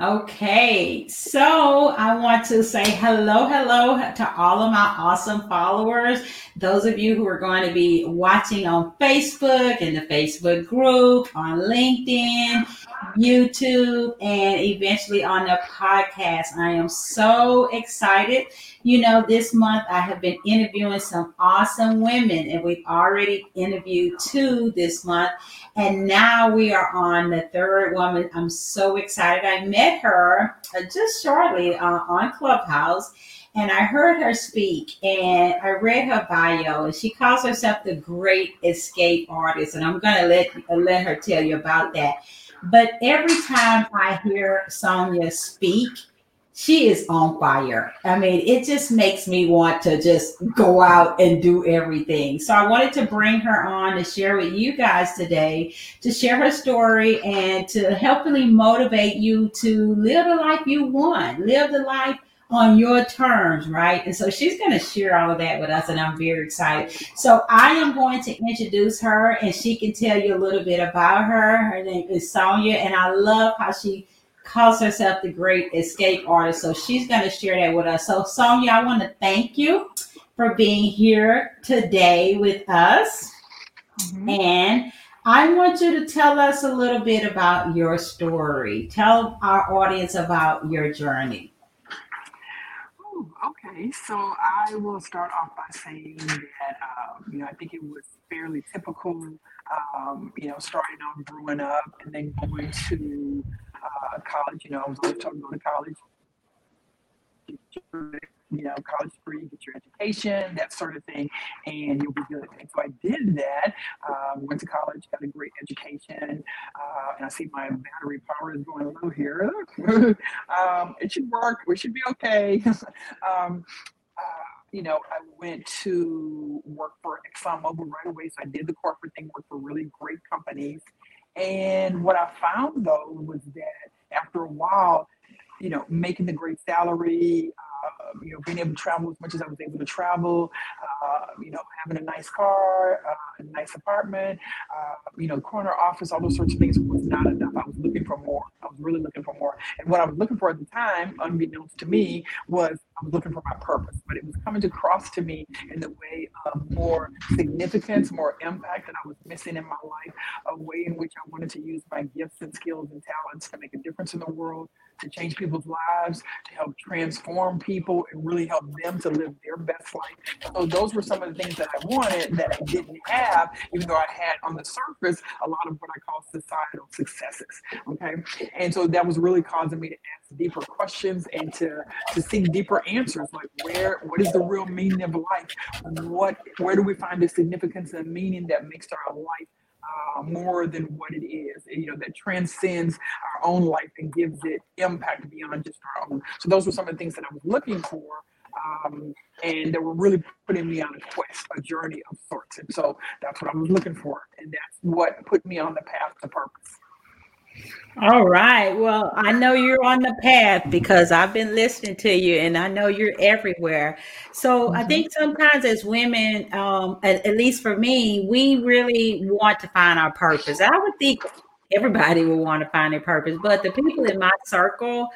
Okay, so I want to say hello, hello to all of my awesome followers. Those of you who are going to be watching on Facebook in the Facebook group, on LinkedIn, YouTube, and eventually on the podcast. I am so excited. You know, this month I have been interviewing some awesome women, and we've already interviewed two this month. And now we are on the third woman. I'm so excited. I met her uh, just shortly uh, on Clubhouse and I heard her speak and I read her bio and she calls herself the great escape artist and I'm going to let let her tell you about that. But every time I hear Sonjia speak, she is on fire. I mean, it just makes me want to just go out and do everything. So I wanted to bring her on to share with you guys today, to share her story and to helpfully motivate you to live the life you want, live the life on your terms, right? And so she's going to share all of that with us, and I'm very excited. So I am going to introduce her, and she can tell you a little bit about her. Her name is Sonjia, and I love how she calls herself the great escape artist. So she's going to share that with us. So, Sonjia, I want to thank you for being here today with us. Mm-hmm. And I want you to tell us a little bit about your story. Tell our audience about your journey. Okay, so I will start off by saying that um, you know I think it was fairly typical, um, you know, starting off growing up and then going to uh, college. You know, I was always told to go to college you know, college free, get your education, that sort of thing, and you'll be good. And so I did that. Um, went to college, got a great education, uh, and I see my battery power is going low here. um, it should work. We should be okay. um, uh, you know, I went to work for ExxonMobil right away. So I did the corporate thing, worked for really great companies. And what I found though was that after a while, you know, making the great salary, you know, being able to travel as much as I was able to travel, uh, you know, having a nice car, uh, a nice apartment, uh, you know, corner office, all those sorts of things was not enough. I was looking for more. I was really looking for more. And what I was looking for at the time, unbeknownst to me, was I was looking for my purpose, but it was coming across to me in the way of more significance, more impact that I was missing in my life, a way in which I wanted to use my gifts and skills and talents to make a difference in the world, to change people's lives, to help transform people and really help them to live their best life. So those were some of the things that I wanted that I didn't have, even though I had on the surface a lot of what I call societal successes. Okay. And so that was really causing me to ask deeper questions and to, to seek deeper answers like where what is the real meaning of life? What where do we find the significance and meaning that makes our life uh, more than what it is, you know, that transcends our own life and gives it impact beyond just our own. So those were some of the things that I was looking for. Um, and they were really putting me on a quest, a journey of sorts. And so that's what I was looking for. And that's what put me on the path to purpose. All right. Well, I know you're on the path because I've been listening to you and I know you're everywhere. So mm-hmm. I think sometimes as women, um, at, at, least for me, we really want to find our purpose. I would think everybody would want to find their purpose, but the people in my circle,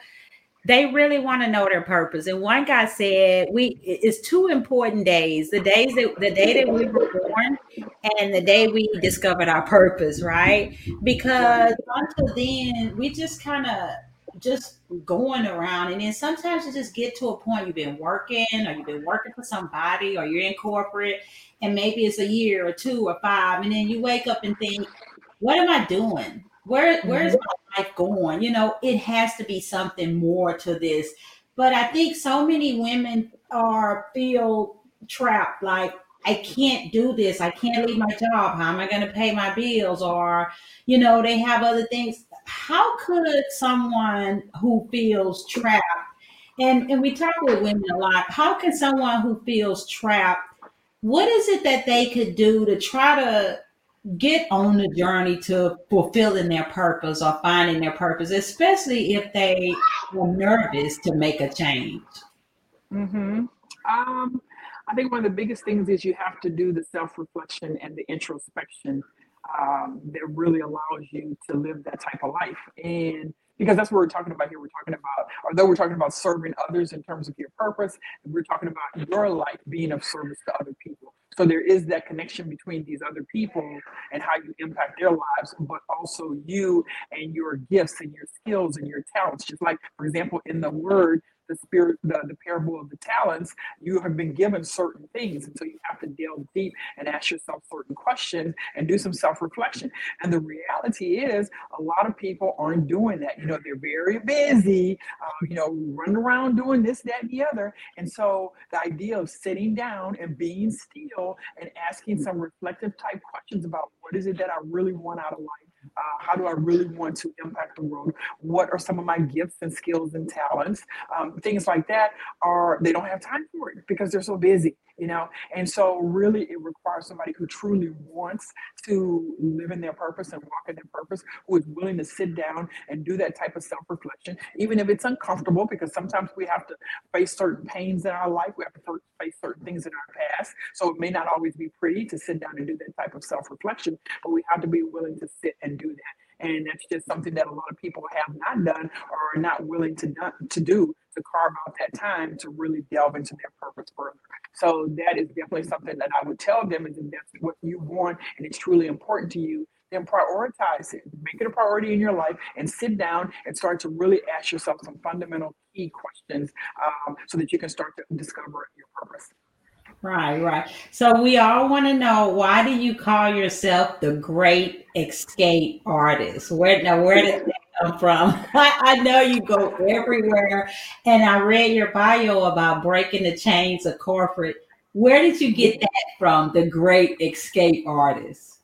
they really want to know their purpose. And one guy said, "We it's two important days: the days that the day that we were born, and the day we discovered our purpose." Right? Because until then, we just kind of just going around, and then sometimes you just get to a point you've been working, or you've been working for somebody, or you're in corporate, and maybe it's a year or two or five, and then you wake up and think, "What am I doing?" Where where's mm-hmm. my life going? You know, it has to be something more to this. But I think so many women are feel trapped, like I can't do this. I can't leave my job. How am I going to pay my bills? Or, you know, they have other things. How could someone who feels trapped, and, and we talk with women a lot, how can someone who feels trapped, what is it that they could do to try to get on the journey to fulfilling their purpose or finding their purpose, especially if they are nervous to make a change? Mm-hmm. Um, I think one of the biggest things is you have to do the self reflection and the introspection um, that really allows you to live that type of life. And because that's what we're talking about here. We're talking about, although we're talking about serving others in terms of your purpose, we're talking about your life being of service to other people. So there is that connection between these other people and how you impact their lives, but also you and your gifts and your skills and your talents. Just like, for example, in the word, the spirit, the, the parable of the talents, you have been given certain things. And so you have to delve deep and ask yourself certain questions and do some self reflection. And the reality is, a lot of people aren't doing that. You know, they're very busy, um, you know, running around doing this, that, and the other. And so the idea of sitting down and being still and asking some reflective type questions about what is it that I really want out of life uh, how do I really want to impact the world? What are some of my gifts and skills and talents? Um, things like that are they don't have time for it because they're so busy you know? And so really it requires somebody who truly wants to live in their purpose and walk in their purpose who is willing to sit down and do that type of self-reflection even if it's uncomfortable because sometimes we have to face certain pains in our life we have to face certain things in our past. So it may not always be pretty to sit down and do that type of self-reflection but we have to be willing to sit and do that. And that's just something that a lot of people have not done or are not willing to, to do to carve out that time to really delve into their purpose further. So that is definitely something that I would tell them is if that's what you want and it's truly important to you, then prioritize it. Make it a priority in your life and sit down and start to really ask yourself some fundamental key questions um, so that you can start to discover your purpose. Right, right. So we all want to know why do you call yourself the great escape artist? Where now where did that come from? I, I know you go everywhere and I read your bio about breaking the chains of corporate. Where did you get that from? The great escape artist.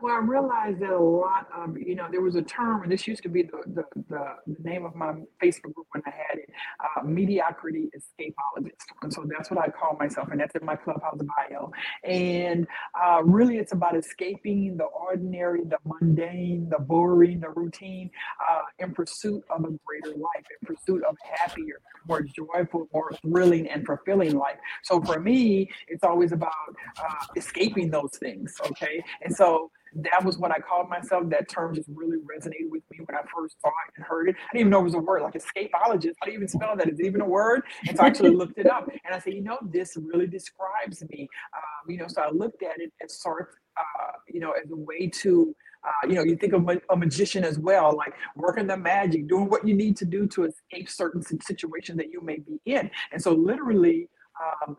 Well, I realized that a lot of, you know, there was a term, and this used to be the, the, the, the name of my Facebook group when I had it, uh, mediocrity escapologist. And so that's what I call myself, and that's in my clubhouse bio. And uh, really, it's about escaping the ordinary, the mundane, the boring, the routine, uh, in pursuit of a greater life, in pursuit of happier, more joyful, more thrilling, and fulfilling life. So for me, it's always about uh, escaping those things, okay? And so that was what I called myself. That term just really resonated with me when I first saw it and heard it. I didn't even know it was a word, like escapologist. Do you even spell that? Is it even a word? And so I actually looked it up and I said, you know, this really describes me. Um, you know, so I looked at it as sort of, uh, you know, as a way to, uh, you know, you think of a magician as well, like working the magic, doing what you need to do to escape certain situations that you may be in. And so, literally, um,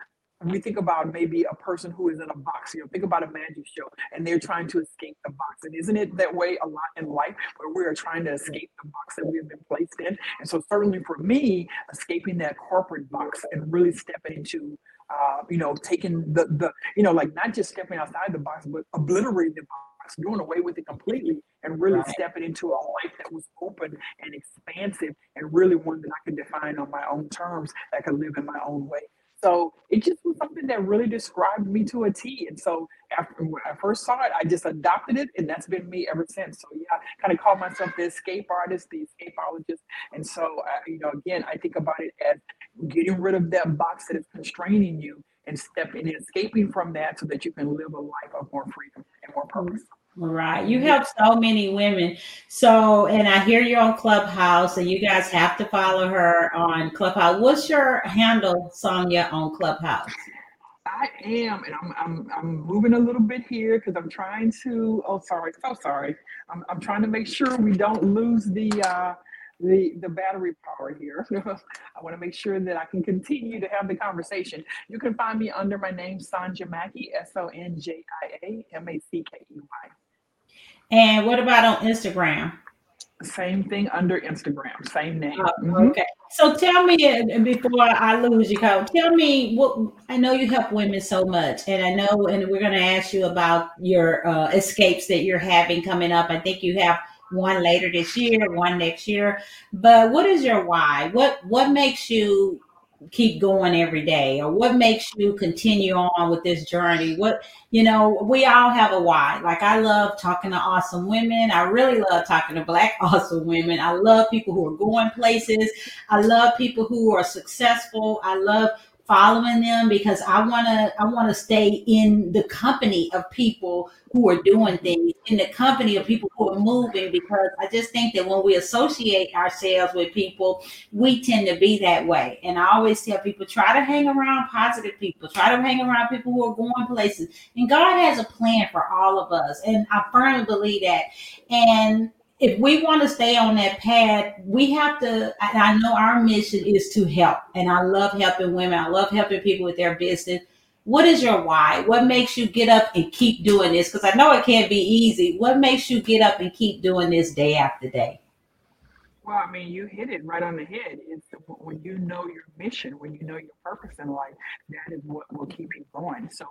we think about maybe a person who is in a box, you know, think about a magic show and they're trying to escape the box. And isn't it that way a lot in life where we are trying to escape the box that we have been placed in? And so, certainly for me, escaping that corporate box and really stepping into uh, you know, taking the the you know, like not just stepping outside the box, but obliterating the box, doing away with it completely, and really right. stepping into a life that was open and expansive, and really one that I could define on my own terms, that I could live in my own way. So it just was something that really described me to a T. And so after when I first saw it, I just adopted it, and that's been me ever since. So yeah, I kind of call myself the escape artist, the escapologist. And so you know, again, I think about it as getting rid of that box that is constraining you and stepping and escaping from that so that you can live a life of more freedom and more purpose. Right. You help so many women. So, and I hear you're on Clubhouse, and you guys have to follow her on Clubhouse. What's your handle, Sonjia, on Clubhouse? I am, and I'm I'm I'm moving a little bit here because I'm trying to. Oh, sorry, so sorry. I'm I'm trying to make sure we don't lose the uh, the the battery power here. I want to make sure that I can continue to have the conversation. You can find me under my name, Sonjia Mackey, S O N J I A M A C K E Y. And what about on Instagram? Same thing under Instagram, same name. Oh, mm-hmm. Okay. So tell me before I lose you, Cole, tell me what I know you help women so much, and I know, and we're going to ask you about your uh, escapes that you're having coming up. I think you have one later this year, one next year. But what is your why? What what makes you keep going every day? Or what makes you continue on with this journey? What you know we all have a why. Like i love talking to awesome women. I really love talking to black awesome women. I love people who are going places. I love people who are successful. I love following them because I want to I want to stay in the company of people who are doing things in the company of people who are moving because I just think that when we associate ourselves with people we tend to be that way. And I always tell people try to hang around positive people. Try to hang around people who are going places. And God has a plan for all of us. And I firmly believe that. And if we want to stay on that path, we have to. I know our mission is to help, and I love helping women. I love helping people with their business. What is your why? What makes you get up and keep doing this? Because I know it can't be easy. What makes you get up and keep doing this day after day? Well, I mean, you hit it right on the head. It's when you know your mission, when you know your purpose in life, that is what will keep you going. So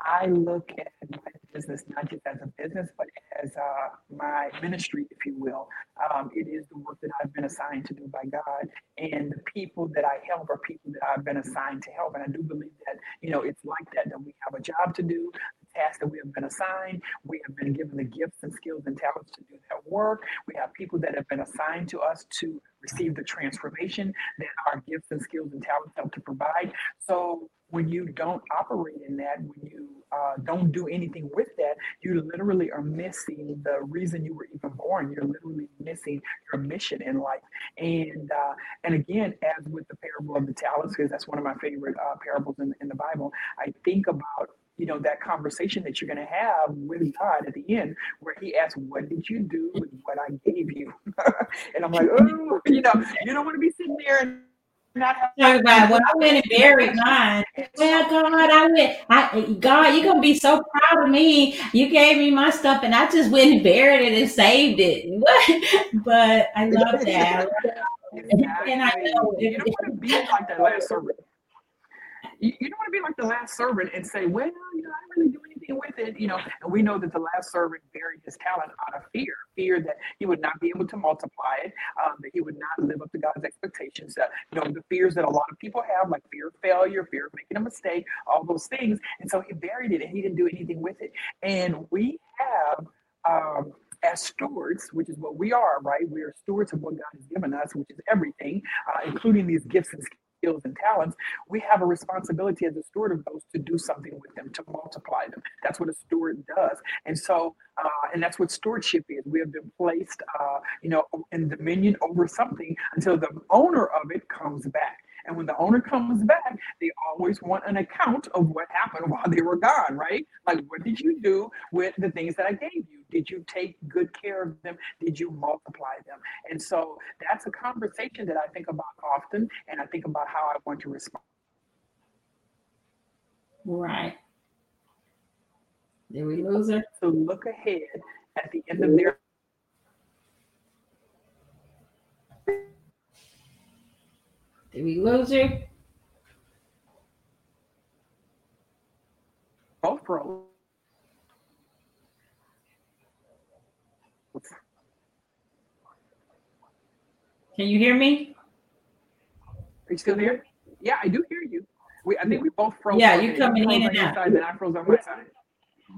I look at my business not just as a business, but as uh, my ministry, if you will. Um, it is the work that I've been assigned to do by God, and the people that I help are people that I've been assigned to help. And I do believe that you know it's like that that we have a job to do, tasks that we have been assigned. We have been given the gifts and skills and talents to do that work. We have people that have been assigned to us to receive the transformation that our gifts and skills and talents help to provide. So when you don't operate in that, when you uh, don't do anything with that, you literally are missing the reason you were even born. You're literally missing your mission in life. And uh, and again, as with the parable of the talents, because that's one of my favorite uh, parables in, in the Bible, I think about you know, that conversation that you're going to have with God at the end, where He asks, "What did you do with what I gave you?" and I'm like, "Oh, you know, you don't want to be sitting there and." Not Talk about well, I went and buried mine. Well, God, I went. I God, you're gonna be so proud of me. You gave me my stuff, and I just went and buried it and saved it. but I love that. Exactly. And I know you don't want to be like that last you, you don't want to be like the last servant and say, well, you know, I didn't really do anything with it, you know. And we know that the last servant buried his talent out of fear, fear that he would not be able to multiply it, um, that he would not live up to God's expectations. That you know, the fears that a lot of people have, like fear of failure, fear of making a mistake, all those things. And so he buried it and he didn't do anything with it. And we have. Um, as stewards, which is what we are, right? We are stewards of what God has given us, which is everything, uh, including these gifts and skills and talents, we have a responsibility as a steward of those to do something with them, to multiply them. That's what a steward does. And so, uh, and that's what stewardship is. We have been placed, uh, you know, in dominion over something until the owner of it comes back. And when the owner comes back, they always want an account of what happened while they were gone, right? Like, what did you do with the things that I gave you? Did you take good care of them? Did you multiply them? And so that's a conversation that I think about often, and I think about how I want to respond. Right. Did we lose her? So look ahead at the end of their Did we lose her? Both froze. Can you hear me? Are you still there? Yeah, I do hear you. We, I think we both froze. Yeah, you coming in and out. Side, then I froze on my side.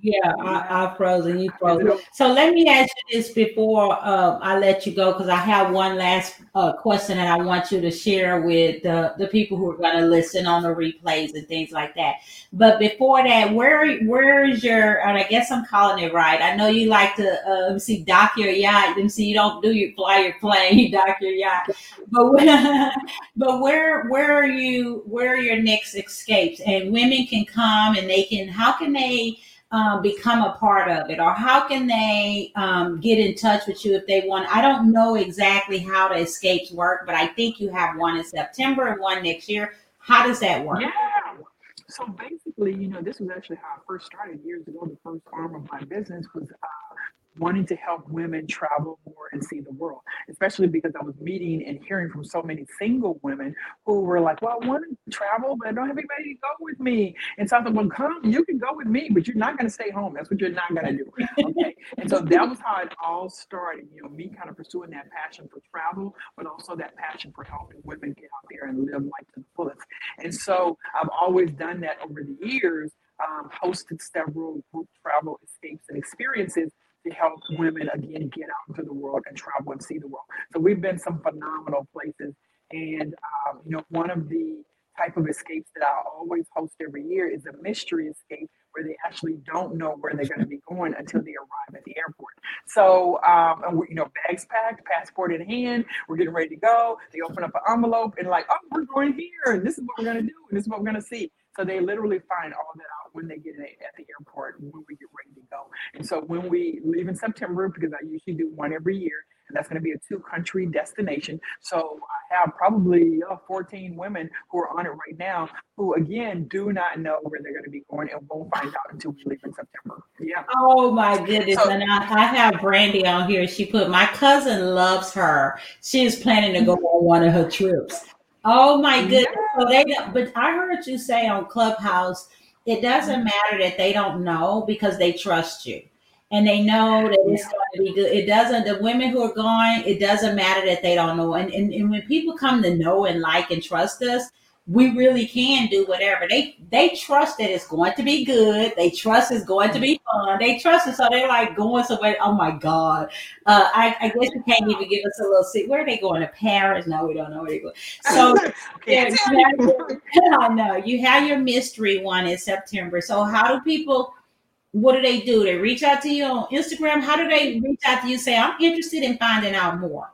Yeah, I, I froze and you froze. So let me ask you this before uh, I let you go, because I have one last uh, question that I want you to share with the, the people who are going to listen on the replays and things like that. But before that, where where is your? And I guess I'm calling it right. I know you like to uh, let me see, dock your yacht. Let me see, you don't do your fly your plane, you dock your yacht. But but where where are you? Where are your next escapes? And women can come and they can. How can they? Um, become a part of it? Or how can they um, get in touch with you if they want? I don't know exactly how the escapes work but i think you have one in september and one next year. How does that work? Yeah. So basically you know this was actually how i first started years ago the first arm of my business was uh, wanting to help women travel more and see the world, especially because I was meeting and hearing from so many single women who were like, Well, I want to travel, but I don't have anybody to go with me. And so I thought, Well, come, you can go with me, but you're not going to stay home. That's what you're not going to do. Okay. and so that was how it all started, you know, me kind of pursuing that passion for travel, but also that passion for helping women get out there and live life to the fullest. And so I've always done that over the years. Um, hosted several group travel escapes and experiences to help women again get out into the world and travel and see the world. So we've been some phenomenal places. And um, you know, one of the type of escapes that I always host every year is a mystery escape where they actually don't know where they're going to be going until they arrive at the airport. So, um, and we, you know, bags packed, passport in hand, we're getting ready to go. They open up an envelope and like, oh, we're going here, and this is what we're going to do, and this is what we're going to see. So they literally find all that out when they get at the airport when we get And so when we leave in September, because I usually do one every year, and that's going to be a two country destination. So I have probably uh, 14 women who are on it right now who, again, do not know where they're going to be going and won't find out until we leave in September. Yeah. Oh my goodness. So, and I, I, have Brandy on here. She put, My cousin loves her. She is planning to go on one of her trips. Oh my goodness. Yeah. So they, but I heard you say on Clubhouse, it doesn't mm-hmm. matter that they don't know because they trust you and they know that it's going to be good. It doesn't, the women who are going, it doesn't matter that they don't know. And, and, and when people come to know and like and trust us, we really can do whatever. They they trust that it's going to be good. They trust it's going to be fun. They trust it, so they're like going somewhere. Oh my God! Uh, I, I guess you can't even give us a little seat. Where are they going to Paris? No, we don't know where they're going. So yeah, I know you have your mystery one in September. So how do people? what do they do? They reach out to you on Instagram. How do they reach out to you? Say, I'm interested in finding out more.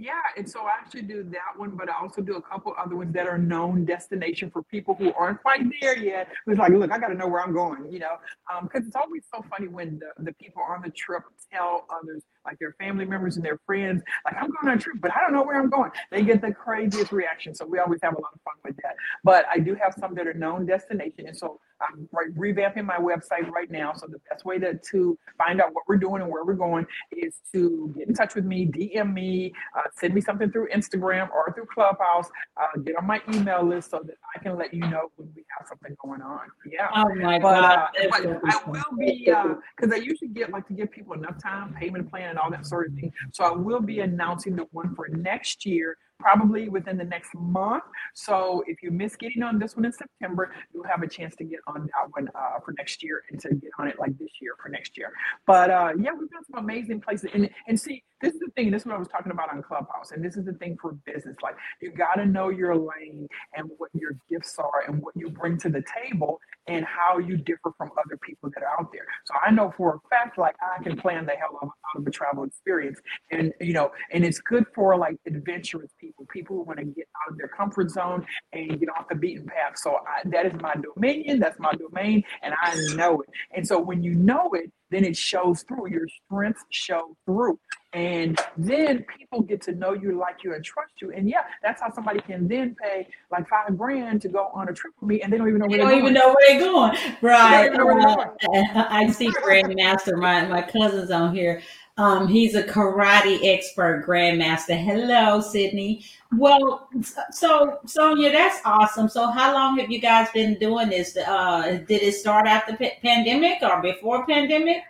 Yeah, and so I actually do that one, but I also do a couple other ones that are known destination for people who aren't quite there yet. It's like, look, I got to know where I'm going, you know, because um, it's always so funny when the, the people on the trip tell others, like their family members and their friends, like I'm going on a trip, but I don't know where I'm going. They get the craziest reaction. So we always have a lot of fun with that. But I do have some that are known destination, and so I'm right, revamping my website right now. So the best way to, to find out what we're doing and where we're going is to get in touch with me, DM me, uh, send me something through Instagram or through Clubhouse, uh, get on my email list so that I can let you know when we have something going on. Yeah. Oh my but, God. Uh, but I will be, because uh, I usually get like to give people enough time, payment plan, and all that sort of thing. So I will be announcing the one for next year probably within the next month. So if you miss getting on this one in September, you'll have a chance to get on that one uh, for next year and to get on it like this year for next year. But uh, yeah, we've got some amazing places. And, and see, this is the thing, this is what I was talking about on Clubhouse. And this is the thing for business. Like you got to know your lane and what your gifts are and what you bring to the table and how you differ from other people that are out there. So I know for a fact, like I can plan the hell out of a travel experience. And, you know, and it's good for like adventurous people people, who want to get out of their comfort zone and get off the beaten path. So I, that is my dominion, that's my domain, and I know it. And so when you know it, then it shows through. Your strengths show through. And then people get to know you, like you, and trust you. And yeah, that's how somebody can then pay like five grand to go on a trip with me, and they don't even know where they don't even know where they're going. Right. Uh, I see Grandmaster, my my cousins on here. Um, he's a karate expert grandmaster. Hello, Sydney. Well, so Sonjia, that's awesome. So, how long have you guys been doing this? Uh, did it start after pandemic or before pandemic?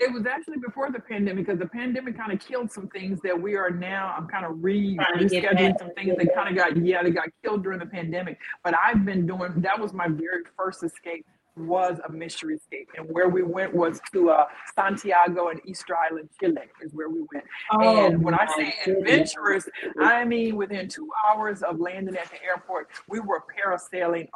It was actually before the pandemic because the pandemic kind of killed some things that we are now. I'm kind of re rescheduling some things that kind of got yeah they got killed during the pandemic. But I've been doing that was my very first escape was a mystery escape. And where we went was to uh, Santiago and Easter Island, Chile, is where we went. Oh, and when I say adventurous, I mean within two hours of landing at the airport, we were parasailing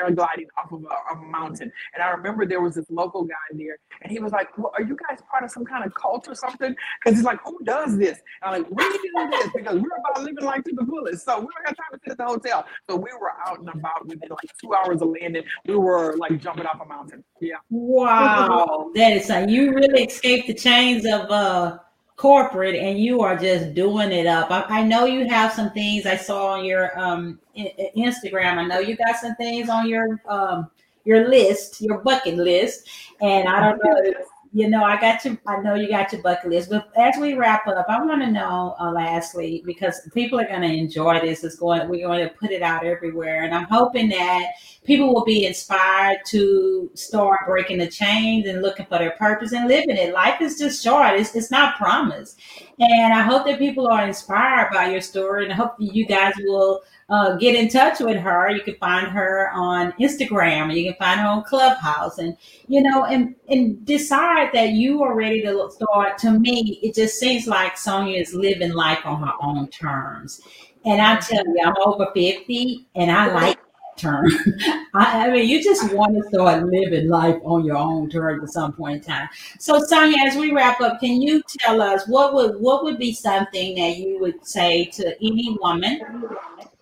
paragliding off of a, a, mountain. And I remember there was this local guy there, and he was like, "Well, are you guys part of some kind of cult or something?" Because he's like, "Who does this?" And I'm like, "We do this because we're about living life to the fullest, so we don't got time to sit at the hotel." So we were out and about within like two hours of landing. We were like jumping off a mountain. Yeah. Wow, that is like you really escaped the chains of uh corporate and you are just doing it up. I, I, know you have some things I saw on your um Instagram. I know you got some things on your um your list, your bucket list, and I don't know you know, I got you. I know you got your bucket list, but as we wrap up, I want to know, uh, lastly, because people are going to enjoy this. It's going, we're going to put it out everywhere, and I'm hoping that people will be inspired to start breaking the chains and looking for their purpose and living it. Life is just short; it's, it's not promised, and I hope that people are inspired by your story, and I hope you guys will uh, get in touch with her. You can find her on Instagram, you can find her on Clubhouse, and you know, and and decide that you are ready to start, to me, it just seems like Sonjia is living life on her own terms. And I tell you, I'm over 50 and I like that term. I, I mean, you just want to start living life on your own terms at some point in time. So, Sonjia, as we wrap up, can you tell us what would what would be something that you would say to any woman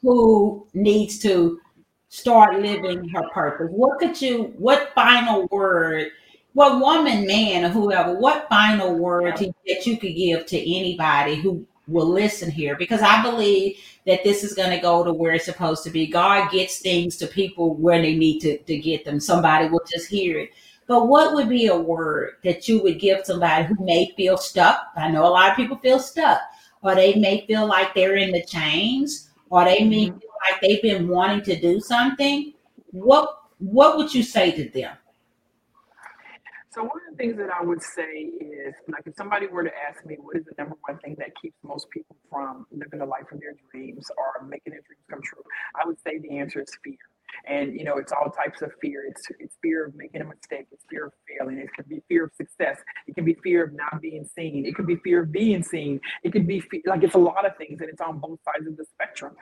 who needs to start living her purpose? What could you, what final word, what woman, man, or whoever, what final word to, that you could give to anybody who will listen here? Because I believe that this is going to go to where it's supposed to be. God gets things to people where they need to, to get them. Somebody will just hear it. But what would be a word that you would give somebody who may feel stuck? I know a lot of people feel stuck, or they may feel like they're in the chains, or they Mhm. feel like they've been wanting to do something. What what would you say to them? So one of the things that I would say is, like, if somebody were to ask me, what is the number one thing that keeps most people from living the life of their dreams or making their dreams come true? I would say the answer is fear. And you know, it's all types of fear. It's it's fear of making a mistake. It's fear of failing. It could be fear of success. It can be fear of not being seen. It could be fear of being seen. It could be fe- like it's a lot of things, and it's on both sides of the spectrum.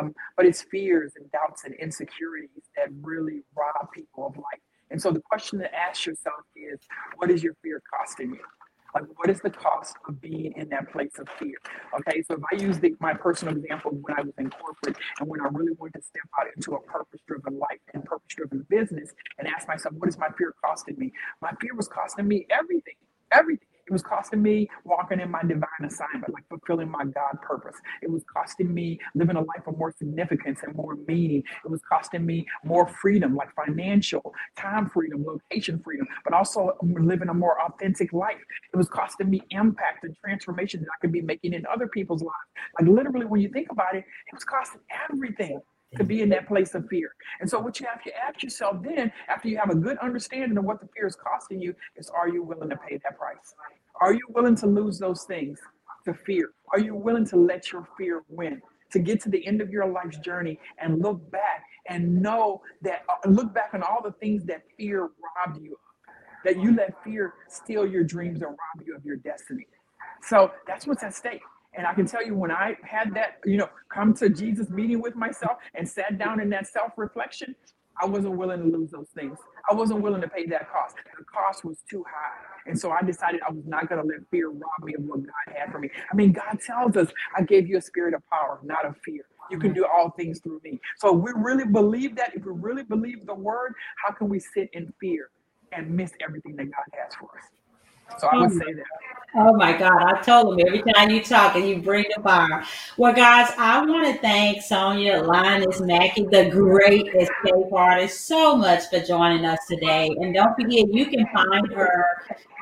Um, but it's fears and doubts and insecurities that really rob people of life. And so the question to ask yourself is, what is your fear costing you? Like, what is the cost of being in that place of fear? Okay, so if I use the, my personal example when I was in corporate and when I really wanted to step out into a purpose driven life and purpose driven business and ask myself, what is my fear costing me? My fear was costing me everything, everything. It was costing me walking in my divine assignment, like fulfilling my God purpose. It was costing me living a life of more significance and more meaning. It was costing me more freedom, like financial, time freedom, location freedom, but also living a more authentic life. It was costing me impact and transformation that I could be making in other people's lives. Like literally, when you think about it, it was costing everything to be in that place of fear. And so, what you have to ask yourself then, after you have a good understanding of what the fear is costing you, is are you willing to pay that price? Are you willing to lose those things to fear? Are you willing to let your fear win? To get to the end of your life's journey and look back and know that, uh, look back on all the things that fear robbed you of, that you let fear steal your dreams and rob you of your destiny. So that's what's at stake. And I can tell you when I had that, you know, come to Jesus meeting with myself and sat down in that self reflection, I wasn't willing to lose those things. I wasn't willing to pay that cost. The cost was too high. And so I decided I was not going to let fear rob me of what God had for me. I mean, God tells us, I gave you a spirit of power, not of fear. You can do all things through me. So if we really believe that, if we really believe the word, how can we sit in fear and miss everything that God has for us? So I would say that. Oh my God, I told him every time you talk and you bring the fire. Well, guys, I want to thank Sonjia Linus Mackey, the great escape artist, so much for joining us today. And don't forget, you can find her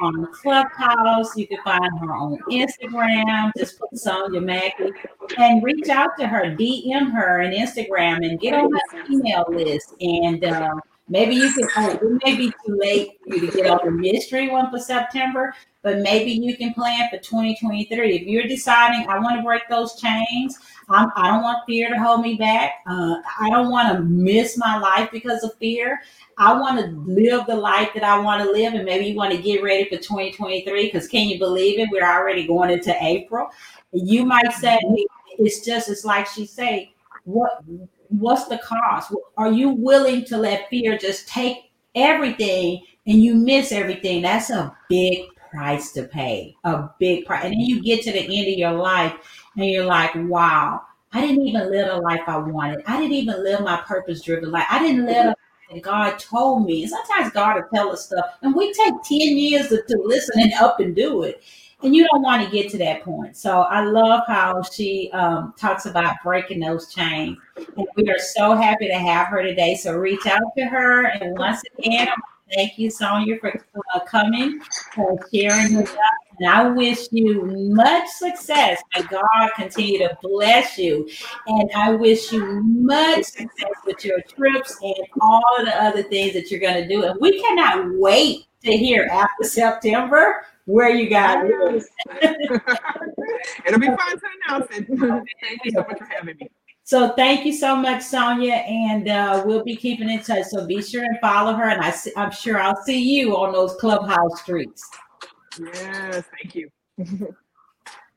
on Clubhouse. You can find her on Instagram. Just put Sonjia Mackey and reach out to her, DM her on Instagram and get on her email list. And um, maybe you can, oh, it may be too late for you to get on the mystery one for September, but maybe you can plan for 2023. If you're deciding, I want to break those chains, I'm, I don't want fear to hold me back. Uh, I don't want to miss my life because of fear. I want to live the life that I want to live, and maybe you want to get ready for 2023. Because can you believe it? We're already going into April. You might say it's just it's like she say, what what's the cost? Are you willing to let fear just take everything and you miss everything? That's a big price to pay, a big price. And then you get to the end of your life and you're like, wow, I didn't even live the life I wanted. I didn't even live my purpose driven life. I didn't live and God told me. And sometimes God will tell us stuff, and we take 10 years to, to listen and up and do it. And you don't want to get to that point. So I love how she um, talks about breaking those chains. And we are so happy to have her today. So reach out to her. And once again, thank you, Sonjia, for uh, coming, for sharing with us. And I wish you much success. May God continue to bless you. And I wish you much success with your trips and all the other things that you're going to do. And we cannot wait to hear after September where you got it. It'll be fun to announce it. Thank you so much for having me. So thank you so much, Sonjia, and uh, we'll be keeping in touch. So be sure and follow her, and I I'm sure I'll see you on those clubhouse streets. Yes, thank you.